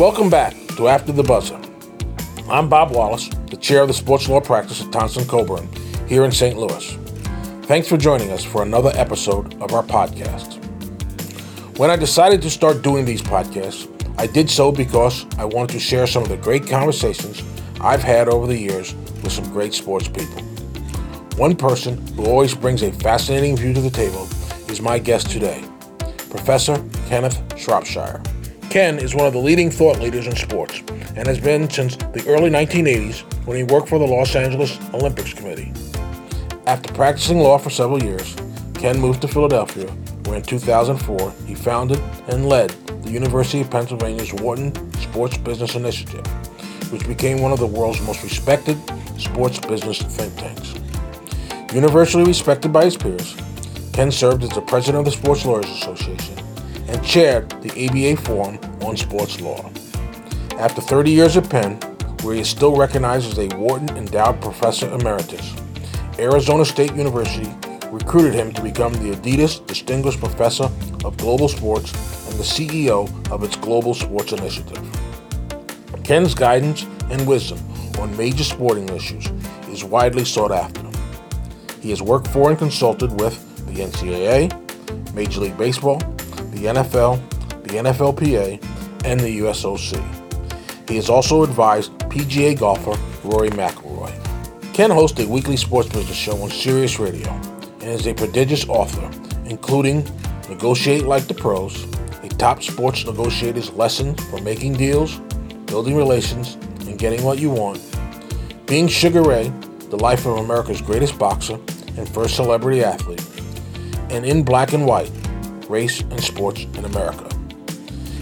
Welcome back to After the Buzzer. I'm Bob Wallace, the chair of the sports law practice at Thompson Coburn here in St. Louis. Thanks for joining us for another episode of our podcast. When I decided to start doing these podcasts, I did so because I wanted to share some of the great conversations I've had over the years with some great sports people. One person who always brings a fascinating view to the table is my guest today, Professor Kenneth Shropshire. Ken is one of the leading thought leaders in sports and has been since the early 1980s when he worked for the Los Angeles Olympics Committee. After practicing law for several years, Ken moved to Philadelphia, where in 2004 he founded and led the University of Pennsylvania's Wharton Sports Business Initiative, which became one of the world's most respected sports business think tanks. Universally respected by his peers, Ken served as the president of the Sports Lawyers Association and chaired the ABA Forum on Sports Law. After 30 years at Penn, where he is still recognized as a Wharton Endowed Professor Emeritus, Arizona State University recruited him to become the Adidas Distinguished Professor of Global Sports and the CEO of its Global Sports Initiative. Ken's guidance and wisdom on major sporting issues is widely sought after. He has worked for and consulted with the NCAA, Major League Baseball, the NFL, the NFLPA, and the USOC. He has also advised PGA golfer Rory McIlroy. Ken hosts a weekly sports business show on Sirius Radio and is a prodigious author, including Negotiate Like the Pros, a top sports negotiator's lesson for making deals, building relations, and getting what you want, Being Sugar Ray, the life of America's greatest boxer and first celebrity athlete, and In Black and White, Race and Sports in America.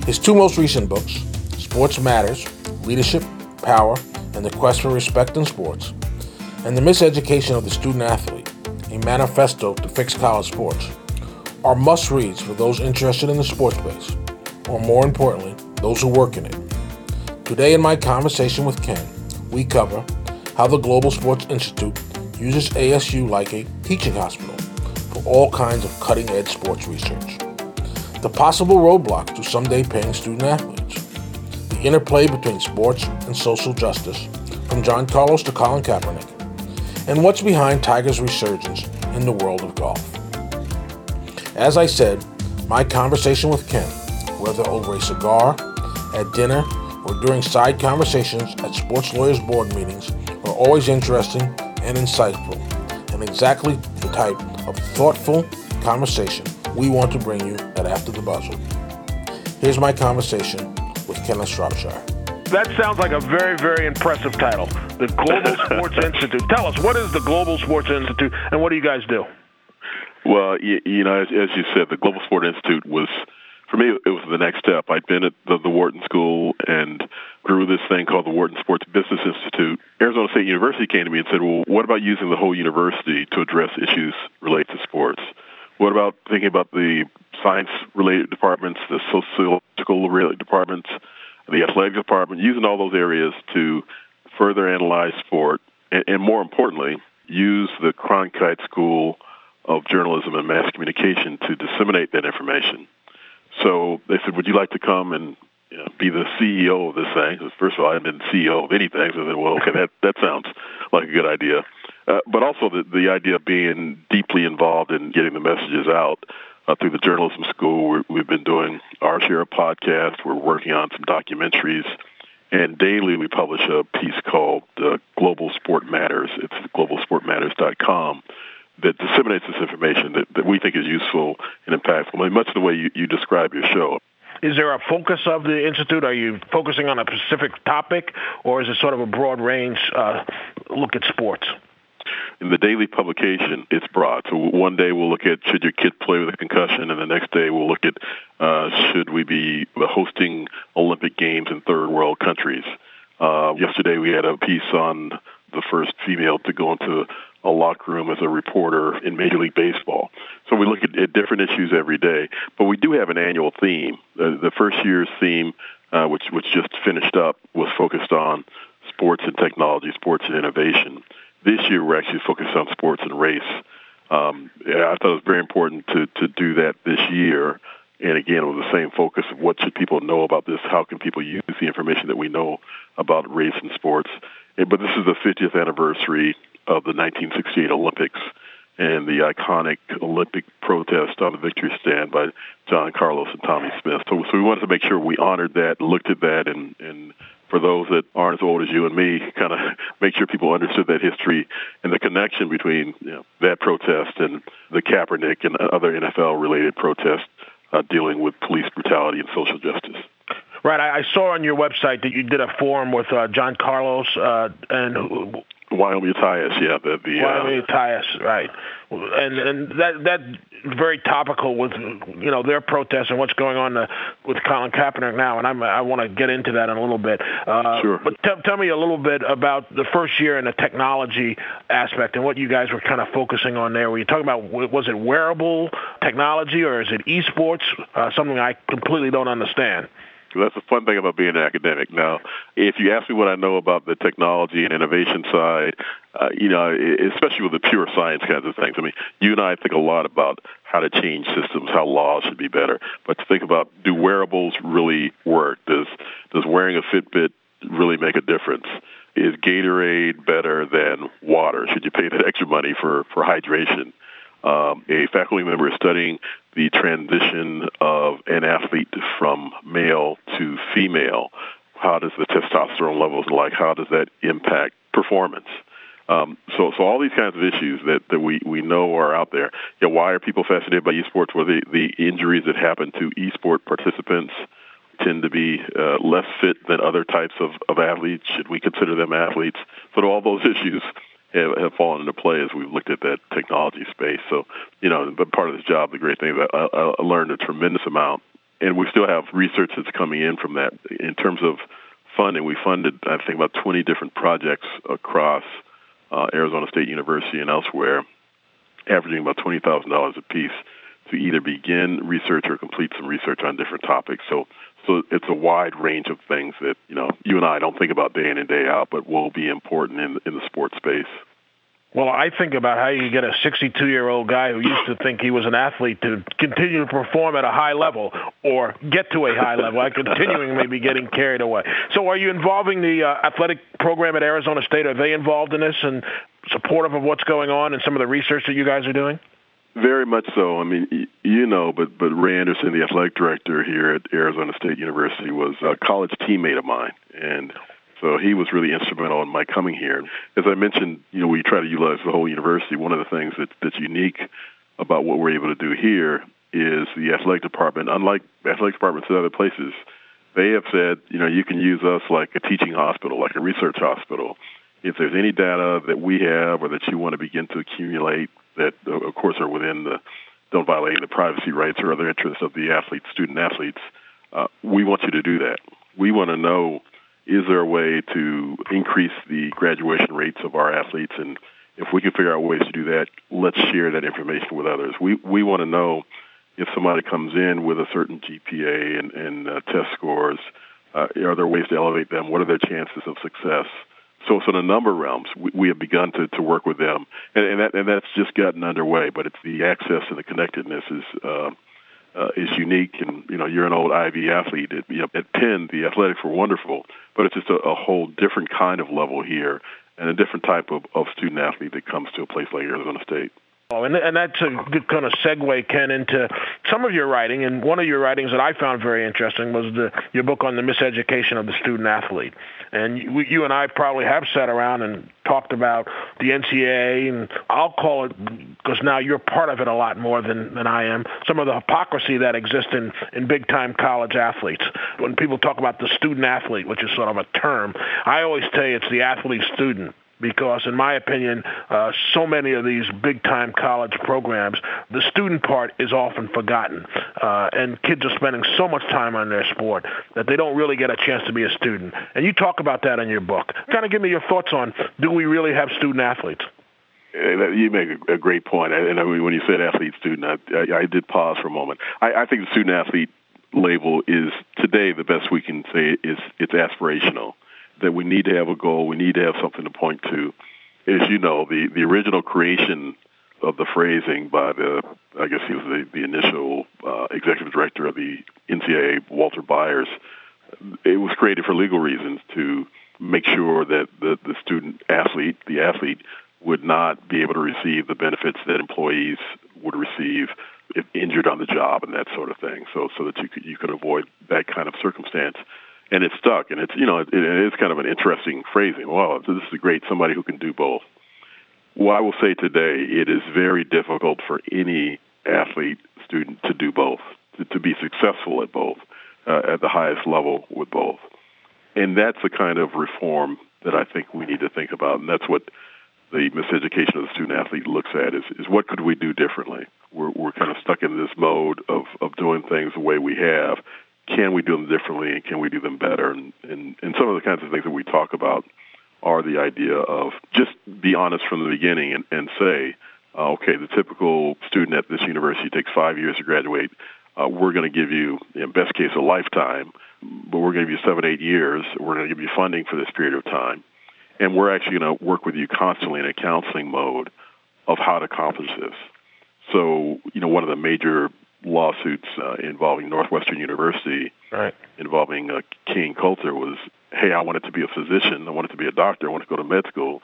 His two most recent books, Sports Matters, Leadership, Power, and the Quest for Respect in Sports, and The Miseducation of the Student Athlete, a manifesto to fix college sports, are must reads for those interested in the sports space, or more importantly, those who work in it. Today, in my conversation with Ken, we cover how the Global Sports Institute uses ASU like a teaching hospital for all kinds of cutting edge sports research, the possible roadblocks to someday paying student athletes, the interplay between sports and social justice, from John Carlos to Colin Kaepernick, and what's behind Tiger's resurgence in the world of golf. As I said, my conversation with Ken, whether over a cigar, at dinner, or during side conversations at sports lawyers board meetings, are always interesting and insightful, and exactly the type of thoughtful conversation we want to bring you at After the Buzzer. Here's my conversation with Kenneth Shropshire. That sounds like a very, very impressive title. The Global Sports Institute. Tell us, what is the Global Sports Institute and what do you guys do? Well, you, you know, as, as, you said, the Global Sport Institute was, for me, it was the next step. I'd been at the, the Wharton School and grew this thing called the Wharton Sports Business Institute. Arizona State University came to me and said, well, what about using the whole university to address issues related to sports? What about thinking about the science-related departments, the sociological-related departments, the athletic department, using all those areas to further analyze sport, and, and more importantly, use the Cronkite School of Journalism and Mass Communication to disseminate that information. So they said, "Would you like to come and you know, be the CEO of this thing?" Because First of all, I hadn't been CEO of anything, so I said, "Well, okay, that that sounds like a good idea." Uh, but also the the idea of being deeply involved in getting the messages out uh, through the journalism school. we we've been doing our share of podcasts. We're working on some documentaries. And daily we publish a piece called uh, Global Sport Matters. It's globalsportmatters.com that disseminates this information that, that we think is useful and impactful, I mean, much the way you, you describe your show. Is there a focus of the institute? Are you focusing on a specific topic, or is it sort of a broad range uh, look at sports? in the daily publication, it's broad. So one day we'll look at should your kid play with a concussion, and the next day we'll look at uh, should we be hosting Olympic Games in third world countries. Uh, yesterday we had a piece on the first female to go into a locker room as a reporter in Major League Baseball. So we look at, at different issues every day, but we do have an annual theme. Uh, the first year's theme, uh, which which just finished up, was focused on sports and technology, sports and innovation. This year, we're actually focused on sports and race. Um, I thought it was very important to, to do that this year And again, with the same focus of what should people know about this? How can people use the information that we know about race and sports? But this is the 50th anniversary of the 1968 Olympics and the iconic Olympic protest on the victory stand by John Carlos and Tommie Smith. So, so we wanted to make sure we honored that, looked at that, and, and for those that aren't as old as you and me, kind of make sure people understood that history and the connection between you know, that protest and the Kaepernick and other NFL-related protests uh, dealing with police brutality and social justice. Right. I, I saw on your website that you did a forum with uh, John Carlos uh, and Wyomia Tyus, yeah, the, the Wyomia uh, Tyus, right, and and that that very topical with you know their protests and what's going on uh, with Colin Kaepernick now, and I'm, I want to get into that in a little bit. Uh, sure. But t- tell me a little bit about the first year and the technology aspect and what you guys were kind of focusing on there. Were you talking about was it wearable technology or is it esports? Uh, something I completely don't understand. That's the fun thing about being an academic. Now, if you ask me what I know about the technology and innovation side, uh, you know, especially with the pure science kinds of things. I mean, you and I think a lot about how to change systems, how laws should be better. But to think about do wearables really work? Does does wearing a Fitbit really make a difference? Is Gatorade better than water? Should you pay that extra money for for hydration? Um, a faculty member is studying the transition of an athlete from male to female. How does the testosterone levels like? How does that impact performance? Um, so, so all these kinds of issues that, that we, we know are out there. You know, why are people fascinated by esports? Well, the, the injuries that happen to esport participants tend to be uh, less fit than other types of, of athletes. Should we consider them athletes? So, all those issues have, fallen into play as we've looked at that technology space. So, you know, but part of this job, the great thing is I, I learned a tremendous amount, and we still have research that's coming in from that. In terms of funding, we funded I think about 20 different projects across uh, Arizona State University and elsewhere, averaging about twenty thousand dollars a piece to either begin research or complete some research on different topics. So so it's a wide range of things that you know you and I don't think about day in and day out, but will be important in in the sports space. Well, I think about how you get a 62-year-old guy who used to think he was an athlete to continue to perform at a high level or get to a high level, and continuing maybe getting carried away. So, are you involving the uh, athletic program at Arizona State? Are they involved in this and supportive of what's going on and some of the research that you guys are doing? Very much so. I mean, you know, but but Ray Anderson, the athletic director here at Arizona State University, was a college teammate of mine, and so he was really instrumental in my coming here. As I mentioned, you know, we try to utilize the whole university. One of the things that, that's unique about what we're able to do here is the athletic department. Unlike athletic departments at other places, they have said, you know, you can use us like a teaching hospital, like a research hospital. If there's any data that we have or that you want to begin to accumulate that, of course, are within the don't violate the privacy rights or other interests of the athletes, student athletes. Uh, we want you to do that. We want to know is there a way to increase the graduation rates of our athletes, and if we can figure out ways to do that, let's share that information with others. We we want to know if somebody comes in with a certain GPA and, and uh, test scores, uh, are there ways to elevate them? What are their chances of success? So, so in a number of realms, we, we have begun to, to work with them, and, and, that, and that's just gotten underway. But it's the access and the connectedness is uh, uh, is unique. And you know, you're an old Ivy athlete. At, you know, at Penn, the athletics were wonderful, but it's just a, a whole different kind of level here, and a different type of, of student athlete that comes to a place like Arizona State. Oh, and, and that's a good kind of segue, Ken, into some of your writing. And one of your writings that I found very interesting was the, your book on the miseducation of the student athlete. And you, you and I probably have sat around and talked about the NCAA, and I'll call it because now you're part of it a lot more than, than I am. Some of the hypocrisy that exists in, in big time college athletes. When people talk about the student athlete, which is sort of a term, I always say it's the athlete student because, in my opinion, uh, so many of these big-time college programs, the student part is often forgotten, uh, and kids are spending so much time on their sport that they don't really get a chance to be a student. And you talk about that in your book. Kind of give me your thoughts on: Do we really have student athletes? You make a great point, and I mean, when you said athlete student, I, I did pause for a moment. I, I think the student athlete label is today the best we can say is it's aspirational that we need to have a goal. We need to have something to point to. As you know, the, the original creation of the phrasing by the, I guess he was the, the initial uh, executive director of the NCAA, Walter Byers. It was created for legal reasons to make sure that the, the student athlete, the athlete, would not be able to receive the benefits that employees would receive if injured on the job and that sort of thing. So so that you could you could avoid that kind of circumstance. And it stuck, and it's you know it, it is kind of an interesting phrasing. Well, this is a great somebody who can do both. Well, I will say today, it is very difficult for any athlete student to do both, to, to be successful at both, uh, at the highest level with both. And that's the kind of reform that I think we need to think about, and that's what the miseducation of the student athlete looks at is, is what could we do differently? We're, we're kind of stuck in this mode of, of doing things the way we have. Can we do them differently and can we do them better? And, and, and some of the kinds of things that we talk about are the idea of just be honest from the beginning and, and say, uh, okay, the typical student at this university takes five years to graduate. Uh, we're going to give you, in best case, a lifetime, but we're going to give you seven, eight years. We're going to give you funding for this period of time and we're actually going to work with you constantly in a counseling mode of how to accomplish this. So, you know, one of the major lawsuits uh, involving Northwestern University, right. involving uh, Kain Colter, was, hey, I wanted to be a physician, I wanted to be a doctor, I wanted to go to med school,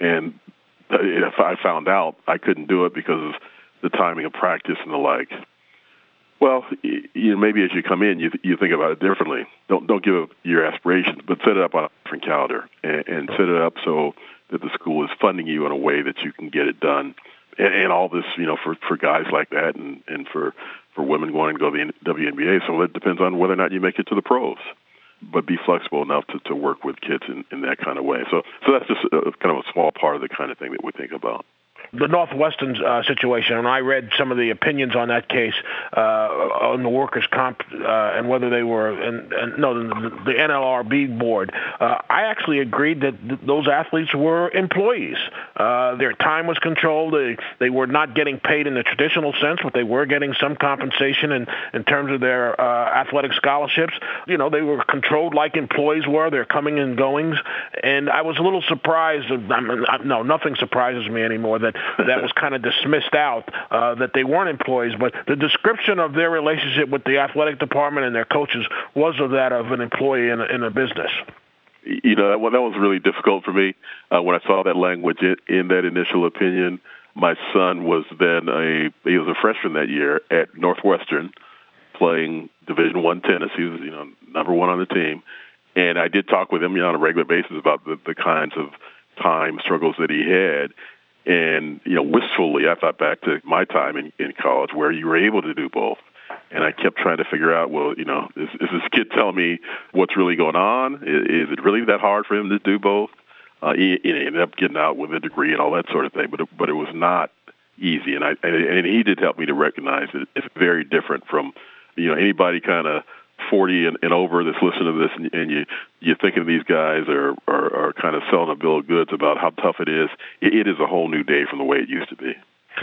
and if I found out I couldn't do it because of the timing of practice and the like. Well, you know, maybe as you come in, you you think about it differently. Don't don't give up your aspirations, but set it up on a different calendar and, and set it up so that the school is funding you in a way that you can get it done. And, and all this, you know, for for guys like that, and and for for women wanting to go to the WNBA. So it depends on whether or not you make it to the pros. But be flexible enough to, to work with kids in, in that kind of way. So so that's just a, kind of a small part of the kind of thing that we think about the Northwestern uh, situation, and I read some of the opinions on that case uh, on the workers' comp uh, and whether they were, and, and no, the, the NLRB board. Uh, I actually agreed that th- those athletes were employees. Uh, their time was controlled. They they were not getting paid in the traditional sense, but they were getting some compensation in in terms of their uh, athletic scholarships. You know, they were controlled like employees were. Their coming and goings, and I was a little surprised. I mean, no, nothing surprises me anymore that that was kind of dismissed out uh, that they weren't employees. But the description of their relationship with the athletic department and their coaches was of that of an employee in a, in a business you know, that, that was really difficult for me uh, when I saw that language in, in that initial opinion. My son was then a he was a freshman that year at Northwestern, playing Division One tennis. He was you know number one on the team, and I did talk with him you know, on a regular basis about the, the kinds of time struggles that he had. And you know, wistfully, I thought back to my time in, in college where you were able to do both. And I kept trying to figure out, well, you know, is, is this kid telling me what's really going on? Is, is it really that hard for him to do both? Uh, he, he ended up getting out with a degree and all that sort of thing, but it, but it was not easy. And I and, he did help me to recognize that it's very different from, you know, anybody kind of 40 and, and over that's listening to this, and, and you you're thinking these guys are, are are kind of selling a bill of goods about how tough it is. It, it is a whole new day from the way it used to be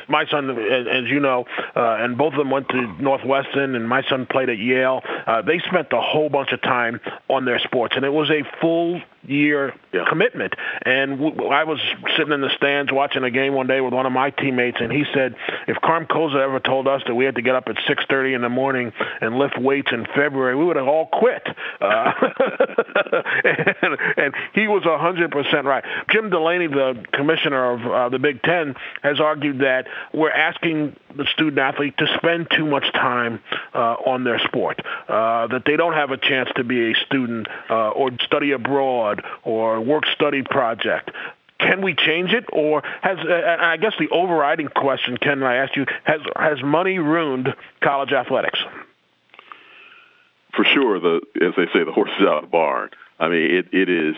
my son, as you know, uh, and both of them went to Northwestern, and my son played at Yale. Uh, they spent a whole bunch of time on their sports, and it was a full year yeah. commitment. And w- I was sitting in the stands watching a game one day with one of my teammates, and he said, if Carm Cozza ever told us that we had to get up at 6:30 in the morning and lift weights in February, we would have all quit. Uh, and, and he was 100% right. Jim Delaney, the commissioner of uh, the Big Ten, has argued that we're asking the student athlete to spend too much time uh, on their sport, uh, that they don't have a chance to be a student uh, or study abroad or work study project. Can we change it, or has uh, I guess the overriding question, Ken, I asked you, has has money ruined college athletics? For sure, the as they say, the horse is out of the barn. I mean, it, it is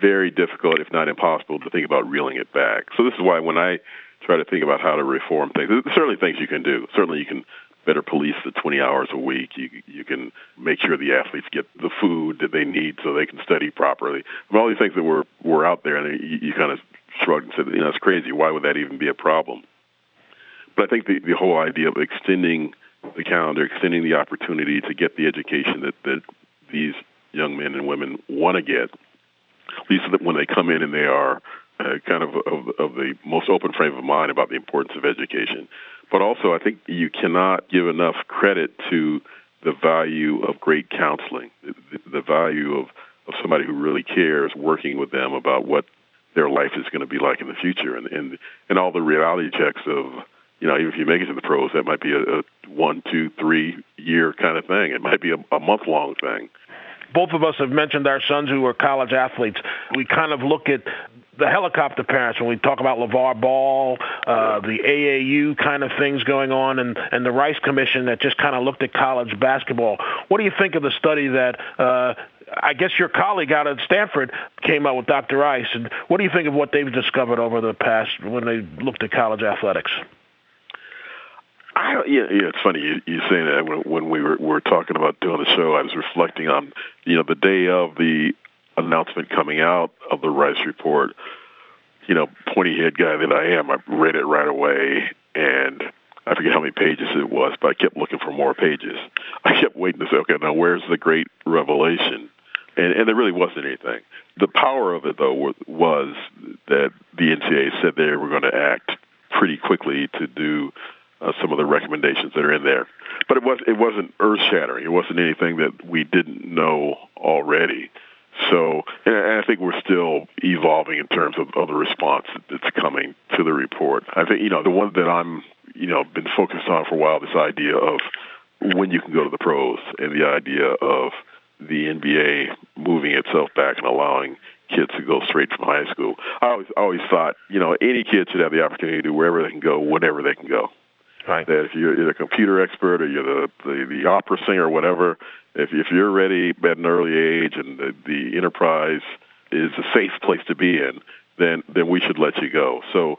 very difficult, if not impossible, to think about reeling it back. So this is why when I try to think about how to reform things, certainly things you can do. Certainly, you can better police the 20 hours a week. You you can make sure the athletes get the food that they need so they can study properly. And all these things that were were out there, and you, you kind of shrugged and said, you know, it's crazy. Why would that even be a problem? But I think the the whole idea of extending the calendar, extending the opportunity to get the education that that these young men and women want to get, at least when they come in and they are uh, kind of, of of the most open frame of mind about the importance of education. But also, I think you cannot give enough credit to the value of great counseling, the, value of, of somebody who really cares, working with them about what their life is going to be like in the future, and and and all the reality checks of you know, even if you make it to the pros, that might be a, a one, two, three year kind of thing. It might be a, a month long thing both of us have mentioned our sons who are college athletes. We kind of look at the helicopter parents when we talk about LeVar Ball, uh, the AAU kind of things going on, and, and the Rice Commission that just kind of looked at college basketball. What do you think of the study that uh, I guess your colleague out at Stanford came out with Dr. Rice? And what do you think of what they've discovered over the past when they looked at college athletics? I, yeah, yeah, it's funny you, you saying that. When, when we were, were talking about doing the show, I was reflecting on, you know, the day of the announcement coming out of the Rice report. You know, pointy head guy that I am, I read it right away, and I forget how many pages it was, but I kept looking for more pages. I kept waiting to say, okay, now where's the great revelation? And, and there really wasn't anything. The power of it, though, was, was that the NCAA said they were going to act pretty quickly to do uh, some of the recommendations that are in there. But it was it wasn't earth shattering. It wasn't anything that we didn't know already. So, and I think we're still evolving in terms of, of the response that's coming to the report. I think you know the one that I'm you know been focused on for a while. This idea of when you can go to the pros, and the idea of the NBA moving itself back and allowing kids to go straight from high school. I always always thought, you know, any kid should have the opportunity to wherever they can go, whenever they can go. Right. That if you're, you're a computer expert or you're the, the the opera singer or whatever, if if you're ready at an early age and the, the enterprise is a safe place to be in, then then we should let you go. So.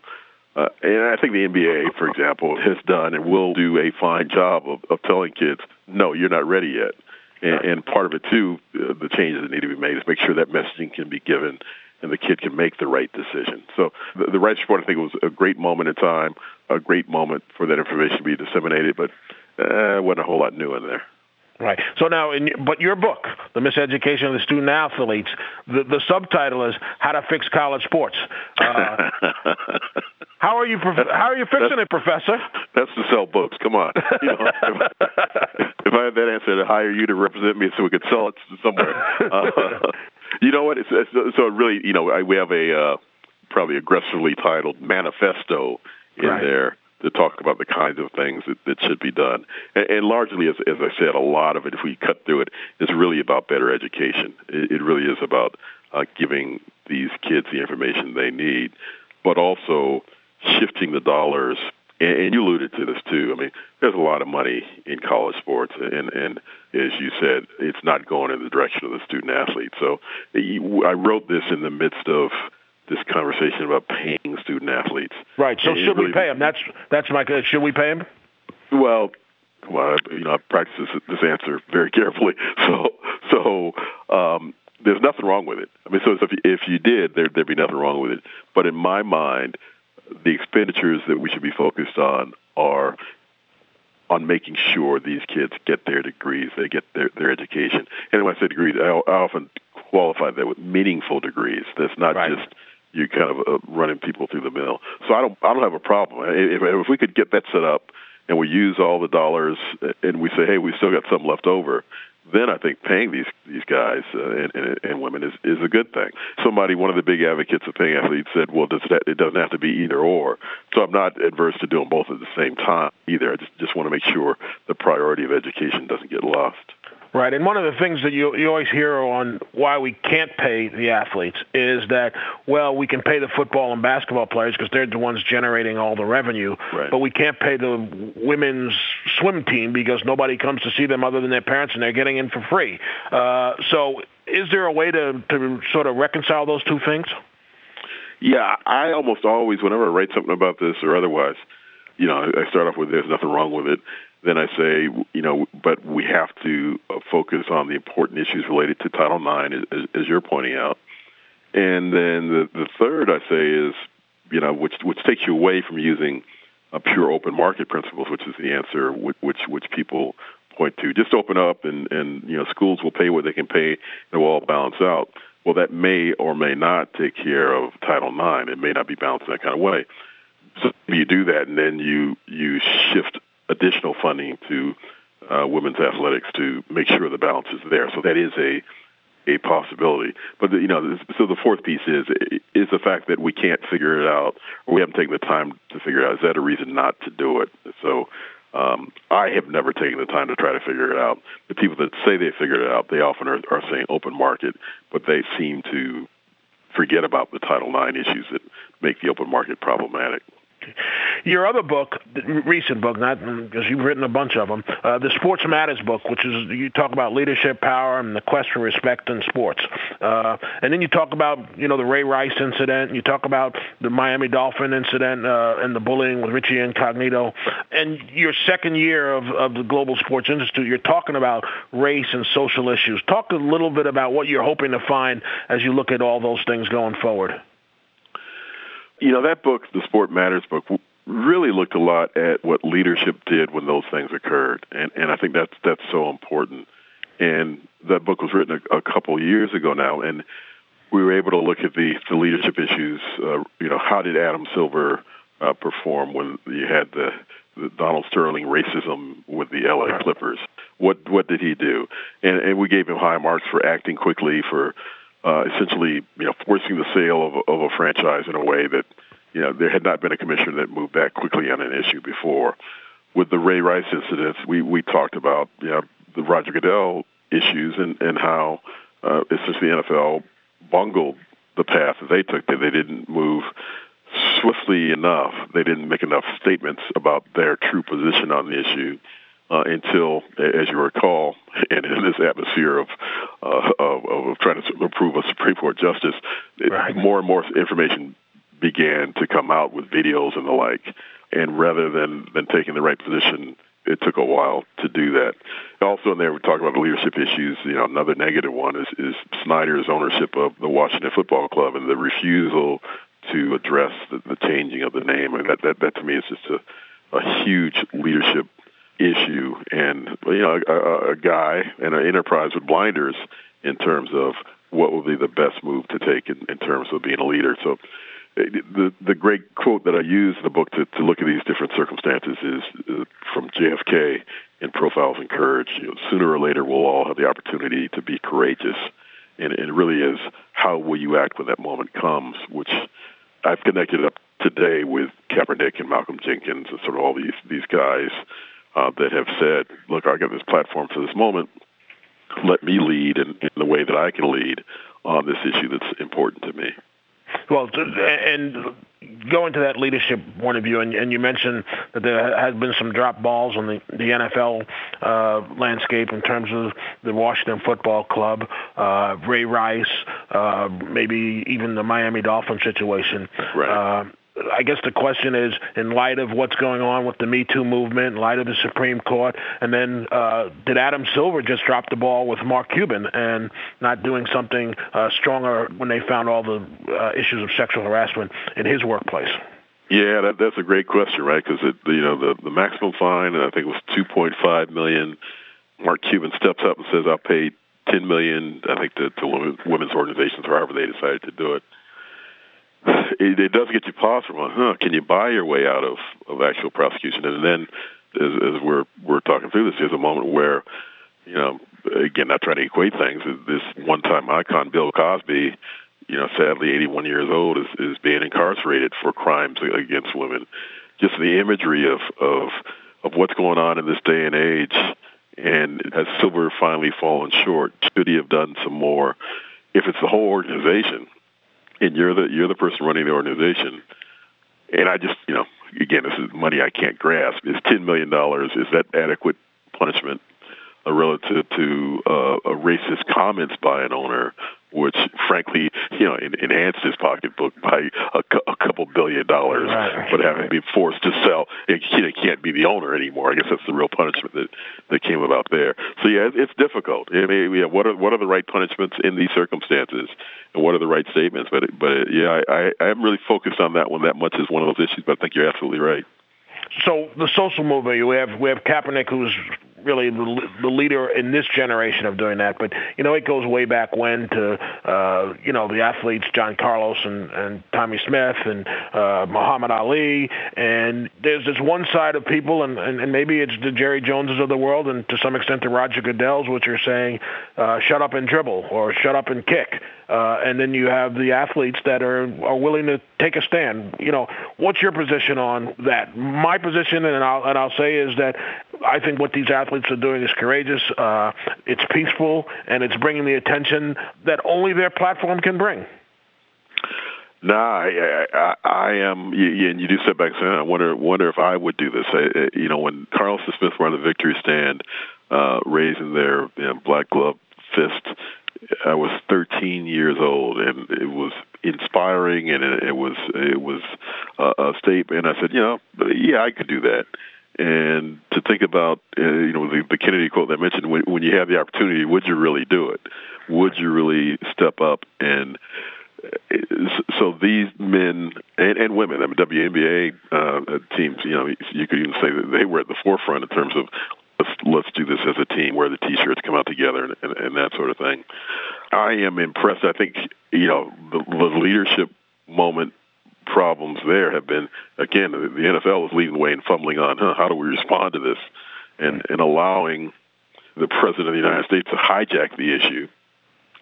Uh, and I think the NBA, for example, has done and will do a fine job of, of telling kids, no, you're not ready yet. And, and part of it too, uh, the changes that need to be made is make sure that messaging can be given and the kid can make the right decision. So the, the Rice Report, I think, was a great moment in time, a great moment for that information to be disseminated, but uh, wasn't a whole lot new in there. Right. So now, in, but your book, The Miseducation of the Student Athletes, the, the subtitle is How to Fix College Sports. Uh, how are you? How are you fixing that's, it, Professor? That's to sell books. Come on. You know, if, if, I had that answer, I'd hire you to represent me so we could sell it somewhere. Uh, you know what? It's, it's, so really, you know, we have a uh, probably aggressively titled manifesto in right. there to talk about the kinds of things that, that should be done. And, and largely, as, as I said, a lot of it, if we cut through it, is really about better education. It, it really is about uh, giving these kids the information they need, but also shifting the dollars. And, and you alluded to this too. I mean, there's a lot of money in college sports, and, and as you said, it's not going in the direction of the student athlete. So I wrote this in the midst of this conversation about paying student athletes. Right. So should really, we pay them? That's that's my. Question. Should we pay them? Well, well, you know, I practice this, this answer very carefully. So, so um, there's nothing wrong with it. I mean, so if if you did, there there'd be nothing wrong with it. But in my mind, the expenditures that we should be focused on are on making sure these kids get their degrees, they get their, their education. And when I say degrees, I, I often qualify that with meaningful degrees. That's not right. just you kind of uh, running people through the mill. So I don't I don't have a problem if, if we could get that set up and we use all the dollars and we say hey we still got some left over. Then I think paying these these guys uh, and, and, and women is is a good thing. Somebody, one of the big advocates of paying athletes, said, "Well, does that, it doesn't have to be either or." So I'm not adverse to doing both at the same time either. I just just want to make sure the priority of education doesn't get lost. Right, and one of the things that you you always hear on why we can't pay the athletes is that well we can pay the football and basketball players because they're the ones generating all the revenue, right. but we can't pay the women's swim team because nobody comes to see them other than their parents and they're getting in for free. Uh, so, is there a way to to sort of reconcile those two things? Yeah, I almost always whenever I write something about this or otherwise, you know, I start off with there's nothing wrong with it then I say, you know, but we have to uh, focus on the important issues related to Title IX, as, you're pointing out. And then the, the third I say is, you know, which which takes you away from using a pure open market principles, which is the answer which which, which people point to. Just open up, and and you know, schools will pay what they can pay, and it will all balance out. well, that may or may not take care of Title IX. It may not be balanced in that kind of way. So you do that, and then you you shift additional funding to uh, women's athletics to make sure the balance is there. So that is a a possibility. But the, you know, so the fourth piece is is the fact that we can't figure it out, or we haven't taken the time to figure it out. Is that a reason not to do it? So um, I have never taken the time to try to figure it out. The people that say they figured it out, they often are, are saying open market, but they seem to forget about the Title IX issues that make the open market problematic. Your other book, recent book, not because you've written a bunch of them, uh, the Sports Matters book, which is you talk about leadership, power, and the quest for respect in sports, uh, and then you talk about you know the Ray Rice incident, you talk about the Miami Dolphin incident uh, and the bullying with Richie Incognito, and your second year of, of the Global Sports Institute, you're talking about race and social issues. Talk a little bit about what you're hoping to find as you look at all those things going forward. You know, that book, the Sport Matters book, really looked a lot at what leadership did when those things occurred, and and I think that's that's so important. And that book was written a, a couple years ago now, and we were able to look at the the leadership issues. Uh, you know, how did Adam Silver uh, perform when you had the, the Donald Sterling racism with the LA Clippers? What what did he do? And and we gave him high marks for acting quickly for uh, essentially, you know, forcing the sale of, of a franchise in a way that, you know, there had not been a commissioner that moved that quickly on an issue before. With the Ray Rice incidents, we we talked about, you know, the Roger Goodell issues and and how uh, essentially the NFL bungled the path that they took. That they didn't move swiftly enough. They didn't make enough statements about their true position on the issue uh, until, as you recall, and in this atmosphere of, uh, of, of trying to improve a Supreme Court justice, right. more and more information began to come out with videos and the like. And rather than, than taking the right position, it took a while to do that. Also, in there, we talk about the leadership issues. You know, another negative one is, is Snyder's ownership of the Washington Football Club and the refusal to address the, the changing of the name. Mean, that, that, that to me is just a, a huge leadership issue, and you know, a, a guy and an enterprise with blinders in terms of what would be the best move to take in, in terms of being a leader. So, the the great quote that I use in the book to, to look at these different circumstances is uh, from JFK in Profiles in Courage. You know, sooner or later, we'll all have the opportunity to be courageous, and it really is how will you act when that moment comes, which I've connected up today with Kaepernick and Malcolm Jenkins and sort of all these these guys uh, that have said, look, I got this platform for this moment. Let me lead in, in the way that I can lead on this issue that's important to me. Well, and going to that leadership point of view, and, and you mentioned that there has been some drop balls on the, the NFL uh, landscape in terms of the Washington Football Club, uh, Ray Rice, uh, maybe even the Miami Dolphins situation. Right. I guess the question is, in light of what's going on with the Me Too movement, in light of the Supreme Court, and then uh, did Adam Silver just drop the ball with Mark Cuban and not doing something uh, stronger when they found all the uh, issues of sexual harassment in his workplace? Yeah, that, that's a great question, right? Because you know the the maximum fine, I think it was two point five million. Mark Cuban steps up and says, "I'll pay ten million. I think to, to women's organizations, or however they decided to do it." It, it does get you pause from, huh? Can you buy your way out of of actual prosecution? And then, as, as we're we're talking through this, there's a moment where, you know, again, not trying to equate things. This one-time icon, Bill Cosby, you know, sadly 81 years old, is is being incarcerated for crimes against women. Just the imagery of of of what's going on in this day and age, and has Silver finally fallen short? Should he have done some more? If it's the whole organization, and you're the you're the person running the organization. And I just, you know, again, this is money I can't grasp. Is ten million dollars is that adequate punishment uh, relative to uh, a racist comments by an owner which frankly, you know, enhanced his pocketbook by a, a couple billion dollars, right. but having been forced to sell, it, it can't be the owner anymore. I guess that's the real punishment that that came about there. So yeah, it's difficult. I mean, yeah, what are what are the right punishments in these circumstances, and what are the right statements? But but yeah, I I am really focused on that one that much is one of those issues. But I think you're absolutely right. So the social movement, we have we have Kaepernick who's really the, the leader in this generation of doing that. But you know, it goes way back when to uh, you know the athletes John Carlos and, and Tommie Smith and uh, Muhammad Ali. And there's this one side of people, and, and, and maybe it's the Jerry Joneses of the world, and to some extent the Roger Goodells, which are saying, uh, "Shut up and dribble" or "Shut up and kick." Uh, and then you have the athletes that are are willing to take a stand. You know, what's your position on that? My position, and I'll and I'll say, is that I think what these athletes are doing is courageous. Uh, it's peaceful, and it's bringing the attention that only their platform can bring. No, I, I, I am. You, and you do step back and say, I wonder, wonder if I would do this. I, you know, when Carlos and Smith were on the victory stand, uh, raising their you know, black glove fist, I was 13 years old, and it was inspiring, and it, it was it was a, a statement. I said, you know, yeah, I could do that and to think about uh, you know the, the Kennedy quote that I mentioned when, when you have the opportunity, would you really do it? Would you really step up and uh, so these men and, and women, I mean WNBA uh, teams, you know, you could even say that they were at the forefront in terms of let's let's do this as a team, wear the t-shirts, come out together, and, and, and that sort of thing. I am impressed. I think you know the, the leadership moment problems there have been again the NFL is leading the way and fumbling on huh, how do we respond to this and and allowing the president of the United States to hijack the issue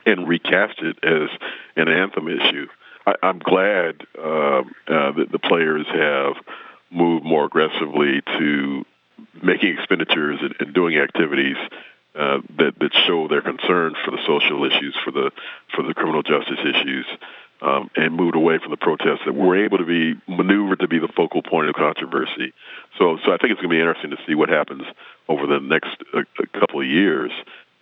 and recast it as an anthem issue. I, I'm glad uh, uh, that the players have moved more aggressively to making expenditures and, and doing activities uh, that that show their concern for the social issues, for the for the criminal justice issues, um, and moved away from the protests that were able to be maneuvered to be the focal point of controversy. So, so I think it's going to be interesting to see what happens over the next uh, couple of years.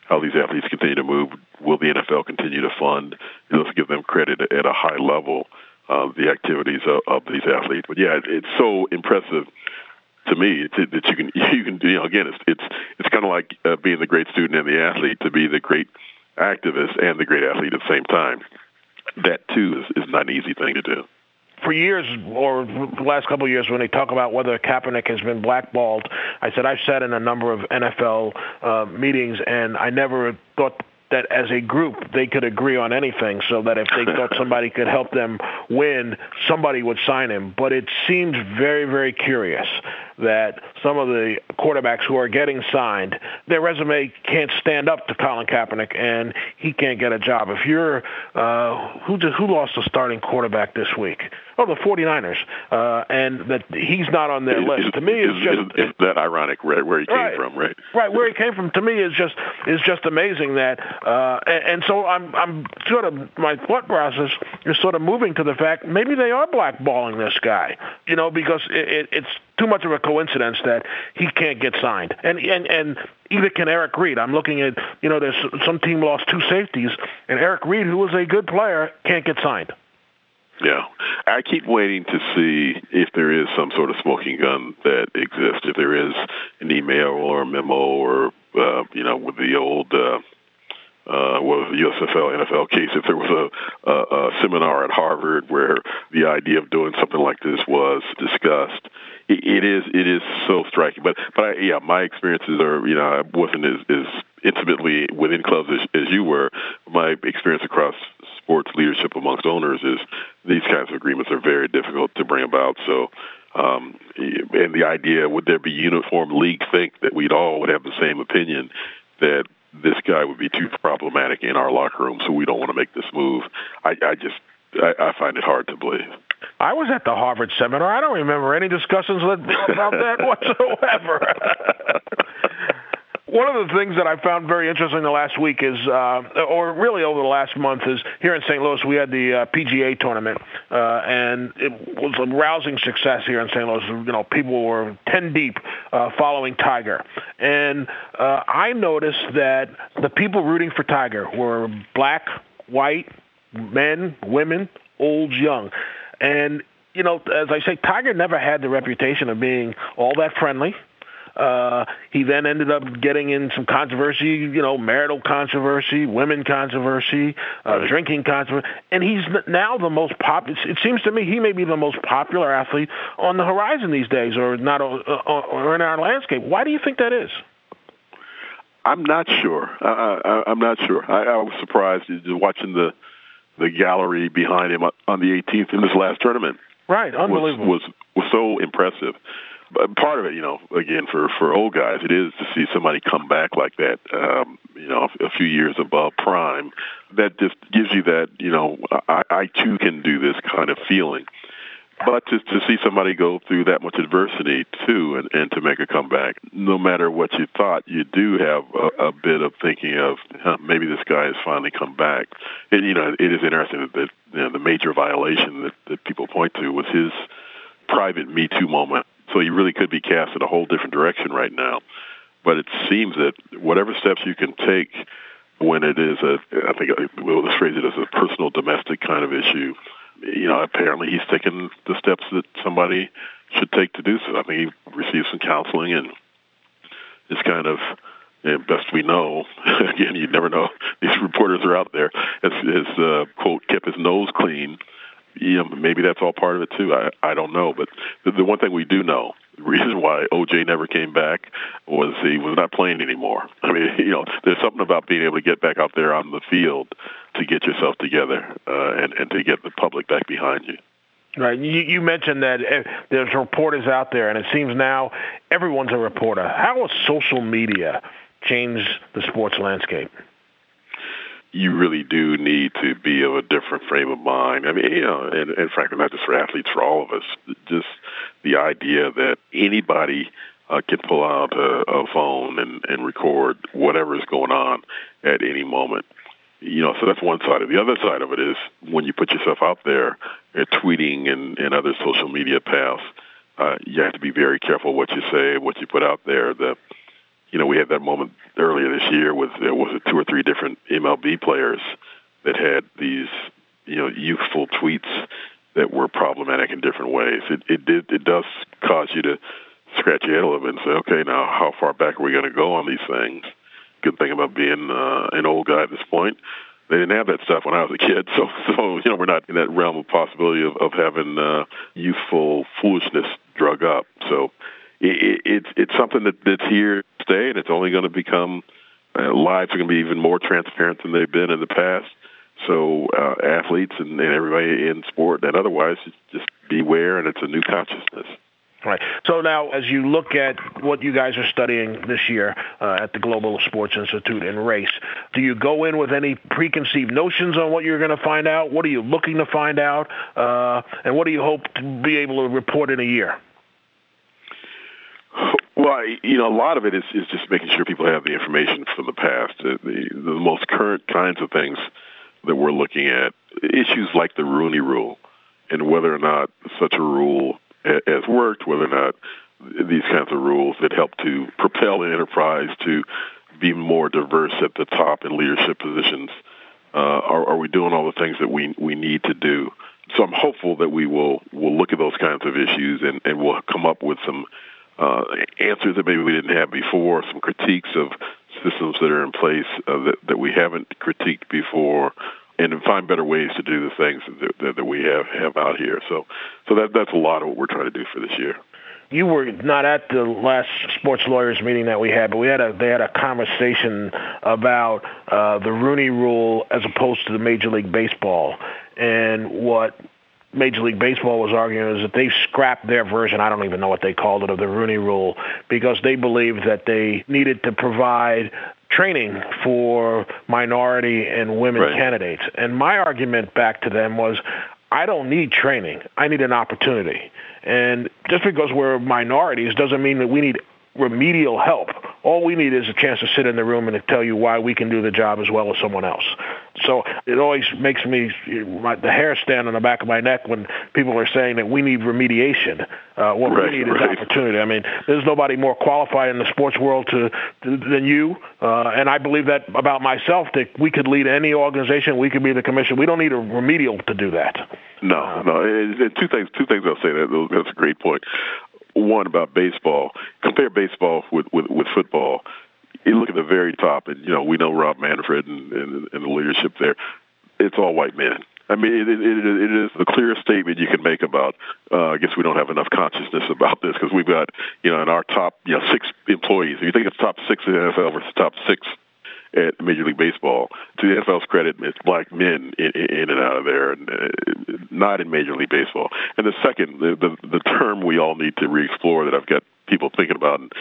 How these athletes continue to move? Will the NFL continue to fund? Let's give them credit at a high level of the activities of, of these athletes. But yeah, it, it's so impressive to me to, that you can you can you know again it's it's it's kind of like uh, being the great student and the athlete to be the great activist and the great athlete at the same time that too is, is not an easy thing to do. For years, or the last couple of years, when they talk about whether Kaepernick has been blackballed, I said I've sat in a number of NFL uh, meetings, and I never thought that as a group they could agree on anything so that if they thought somebody could help them win, somebody would sign him. But it seems very, very curious that some of the quarterbacks who are getting signed, their resume can't stand up to Colin Kaepernick, and he can't get a job. If you're uh, who just, who lost the starting quarterback this week? Oh, the 49ers, uh, and that he's not on their list. To me, it's just is, that ironic where, where he came right, from, right? Right, where he came from. To me, is just is just amazing that, uh, and, and so I'm I'm sort of my thought process is sort of moving to the fact maybe they are blackballing this guy, you know, because it, it, it's too much of a coincidence that he can't get signed. And and and either can Eric Reid. I'm looking at you know there's some team lost two safeties, and Eric Reid, who was a good player, can't get signed. Yeah, I keep waiting to see if there is some sort of smoking gun that exists. If there is an email or a memo or uh, you know with the old. Uh, uh, was the USFL NFL case. If there was a, a, a seminar at Harvard where the idea of doing something like this was discussed, it, it is it is so striking. But but I, yeah, my experiences are you know I wasn't as, as intimately within clubs as, as you were. My experience across sports leadership amongst owners is these kinds of agreements are very difficult to bring about. So. Um, and the idea, would there be uniform league think that we'd all would have the same opinion that this guy would be too problematic in our locker room, so we don't want to make this move. I, I just I, I find it hard to believe. I was at the Harvard seminar. I don't remember any discussions about that whatsoever. One of the things that I found very interesting the last week is, uh, or really over the last month, is here in St. Louis we had the uh, PGA tournament, uh, and it was a rousing success here in St. Louis. You know, people were ten deep uh, following Tiger, and uh, I noticed that the people rooting for Tiger were black, white, men, women, old, young. And, you know, as I say, Tiger never had the reputation of being all that friendly. Uh, he then ended up getting in some controversy, you know, marital controversy, women controversy, uh, drinking controversy, and he's now the most popular. It seems to me he may be the most popular athlete on the horizon these days, or not, uh, or in our landscape. Why do you think that is? I'm not sure. I, I, I'm not sure. I, I was surprised just watching the the gallery behind him on the 18th in this last tournament. Right, unbelievable. Was was, was so impressive. But part of it, you know, again for for old guys, it is to see somebody come back like that. Um, you know, a few years above prime. That just gives you that, you know, I, I too can do this kind of feeling. But to, to see somebody go through that much adversity too, and, and to make a comeback, no matter what you thought, you do have a, a bit of thinking of huh, maybe this guy has finally come back. And you know, it is interesting that, that you know, the major violation that, that people point to was his private Me Too moment. So he really could be cast in a whole different direction right now. But it seems that whatever steps you can take when it is a, I think we'll just phrase it as a personal domestic kind of issue you know, apparently he's taken the steps that somebody should take to do so. I mean, he received some counseling and is kind of, and best we know, again, you never know. These reporters are out there. Has, has uh, quote kept his nose clean. You know, maybe that's all part of it too. I I don't know, but the, the one thing we do know the reason why OJ never came back was he was not playing anymore. I mean, you know, there's something about being able to get back out there on the field to get yourself together uh, and and to get the public back behind you. Right. You, you mentioned that eh, there's reporters out there, and it seems now everyone's a reporter. How has social media changed the sports landscape? You really do need to be of a different frame of mind. I mean, you know, and, and frankly, not just for athletes, for all of us, just the idea that anybody uh, can pull out a, a phone and, and record whatever is going on at any moment. You know, so that's one side. of it. The other side of it is when you put yourself out there, uh, tweeting and, and other social media paths, uh, you have to be very careful what you say, what you put out there. The you know, we had that moment earlier this year with there was two or three different MLB players that had these, you know, youthful tweets that were problematic in different ways. It it did it does cause you to scratch your head a little bit and say, okay, now how far back are we going to go on these things? Good thing about being uh, an old guy at this point, they didn't have that stuff when I was a kid, so so you know we're not in that realm of possibility of, of having uh, youthful foolishness drug up. So it, it's it's something that, that's here stay, and it's only going to become uh, lives are going to be even more transparent than they've been in the past. So uh, athletes and, and everybody in sport and otherwise, just beware, and it's a new consciousness. Right. So now, as you look at what you guys are studying this year uh, at the Global Sports Institute in race, do you go in with any preconceived notions on what you're going to find out? What are you looking to find out? Uh, and what do you hope to be able to report in a year? Well, you know, a lot of it is, is just making sure people have the information from the past. The, the, most current kinds of things that we're looking at, issues like the Rooney Rule, and whether or not such a rule has worked, whether or not these kinds of rules that help to propel the enterprise to be more diverse at the top in leadership positions. Uh, are, are we doing all the things that we we need to do? So I'm hopeful that we will will look at those kinds of issues and, and we'll come up with some uh, answers that maybe we didn't have before, some critiques of systems that are in place uh, that, that we haven't critiqued before, and find better ways to do the things that, that, that we have, have out here. So, so that, that's a lot of what we're trying to do for this year you were not at the last sports lawyers meeting that we had, but we had a they had a conversation about uh, the Rooney Rule as opposed to the Major League Baseball and what Major League Baseball was arguing is that they scrapped their version, I don't even know what they called it, of the Rooney Rule because they believed that they needed to provide training for minority and women right. candidates. And my argument back to them was I don't need training. I need an opportunity. And just because we're minorities doesn't mean that we need remedial help. All we need is a chance to sit in the room and to tell you why we can do the job as well as someone else. So it always makes me my, the hair stand on the back of my neck when people are saying that we need remediation. Uh, what right, we need right. is opportunity. I mean, there's nobody more qualified in the sports world to, to than you, uh, and I believe that about myself that we could lead any organization. We could be the commission. We don't need a remedial to do that. No, no. It, it, two things. Two things I'll say. That that's a great point one about baseball. Compare baseball with with, with football. You look at the very top, and you know we know Rob Manfred and, and, and the leadership there. It's all white men. I mean, it, it, it is the clearest statement you can make about. Uh, I guess we don't have enough consciousness about this because we've got, you know, in our top, you know, six employees. If you think it's top six in the NFL versus top six at Major League Baseball. To the NFL's credit, it's black men in, in and out of there, and uh, not in Major League Baseball. And the second, the, the the term we all need to re-explore that I've got people thinking about, and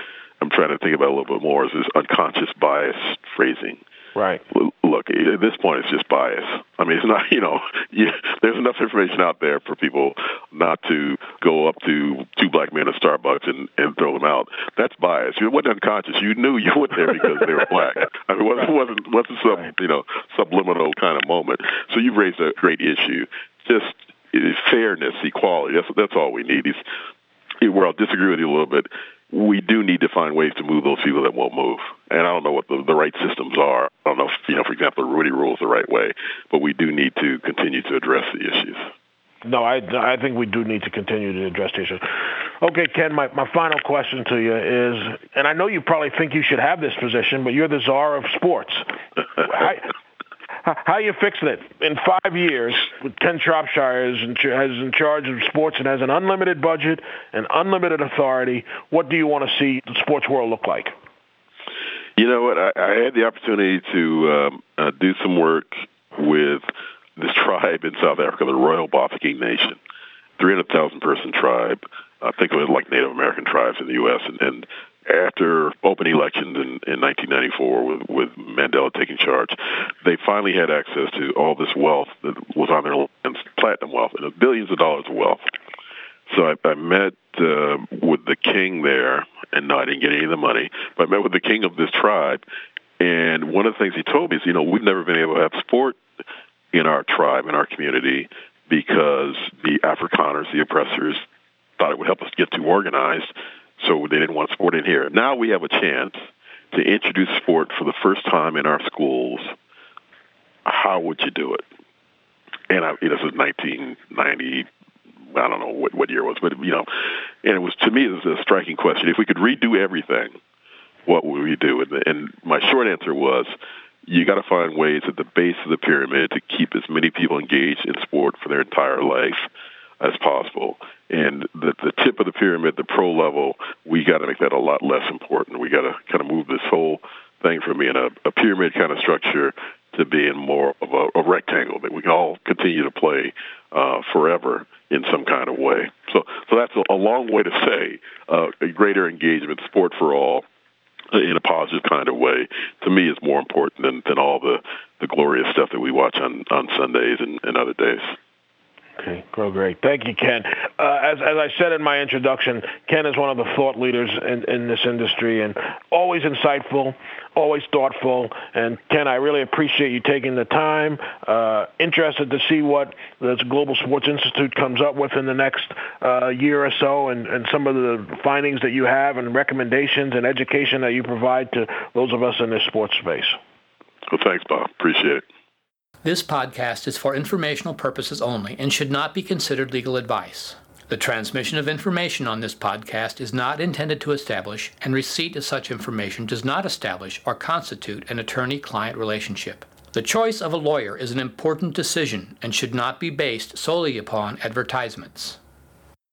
I'm trying to think about a little bit more, is this unconscious bias phrasing. Right. Look, at this point, it's just bias. I mean, it's not, you know, you, there's enough information out there for people not to go up to two black men at Starbucks and, and throw them out. That's bias. You wasn't unconscious. You knew you went there because they were black. I mean, it wasn't, wasn't, wasn't some, you know, subliminal kind of moment. So you've raised a great issue. Just fairness, equality. That's, that's all we need. He's, where I'll disagree with you a little bit, we do need to find ways to move those people that won't move. And I don't know what the, the right systems are. I don't know if, you know, for example, the Rooney rule is the right way, but we do need to continue to address the issues. No, I, I think we do need to continue to address the issues. Okay, Ken, my, my final question to you is, and I know you probably think you should have this position, but you're the czar of sports. how you fixing it? In five years, with Ken Shropshire is is in charge of sports and has an unlimited budget and unlimited authority. What do you want to see the sports world look like? You know what? I, I had the opportunity to um, uh, do some work with this tribe in South Africa, the Royal Bafokeng Nation, 300,000 person tribe. I think of it like Native American tribes in the U.S. and, and after open elections in, in 1994 with, with Mandela taking charge, they finally had access to all this wealth that was on their lands, platinum wealth, and billions of dollars of wealth. So I, I met uh, with the king there, and no, I didn't get any of the money, but I met with the king of this tribe. And one of the things he told me is, you know, we've never been able to have sport in our tribe, in our community, because the Afrikaners, the oppressors, thought it would help us get too organized so they didn't want sport in here. Now we have a chance to introduce sport for the first time in our schools. How would you do it? And I, this is 1990. I don't know what, what year it was, but you know, and it was to me it was a striking question. If we could redo everything, what would we do? And, and my short answer was, you got to find ways at the base of the pyramid to keep as many people engaged in sport for their entire life as possible. And the, the tip of the pyramid, the pro level, we got to make that a lot less important. We got to kind of move this whole thing from being a, a pyramid kind of structure to being more of a, a rectangle that we can all continue to play uh, forever in some kind of way. So, so that's a, a long way to say uh, a greater engagement, sport for all, in a positive kind of way, to me is more important than, than all the, the glorious stuff that we watch on, on Sundays and, and other days. Okay, grow great. Thank you, Ken. Uh, as, as I said in my introduction, Ken is one of the thought leaders in, in this industry and always insightful, always thoughtful. And Ken, I really appreciate you taking the time. Uh, interested to see what the Global Sports Institute comes up with in the next uh, year or so and, and some of the findings that you have and recommendations and education that you provide to those of us in this sports space. Well, thanks, Bob. Appreciate it. This podcast is for informational purposes only and should not be considered legal advice. The transmission of information on this podcast is not intended to establish, and receipt of such information does not establish or constitute an attorney client relationship. The choice of a lawyer is an important decision and should not be based solely upon advertisements.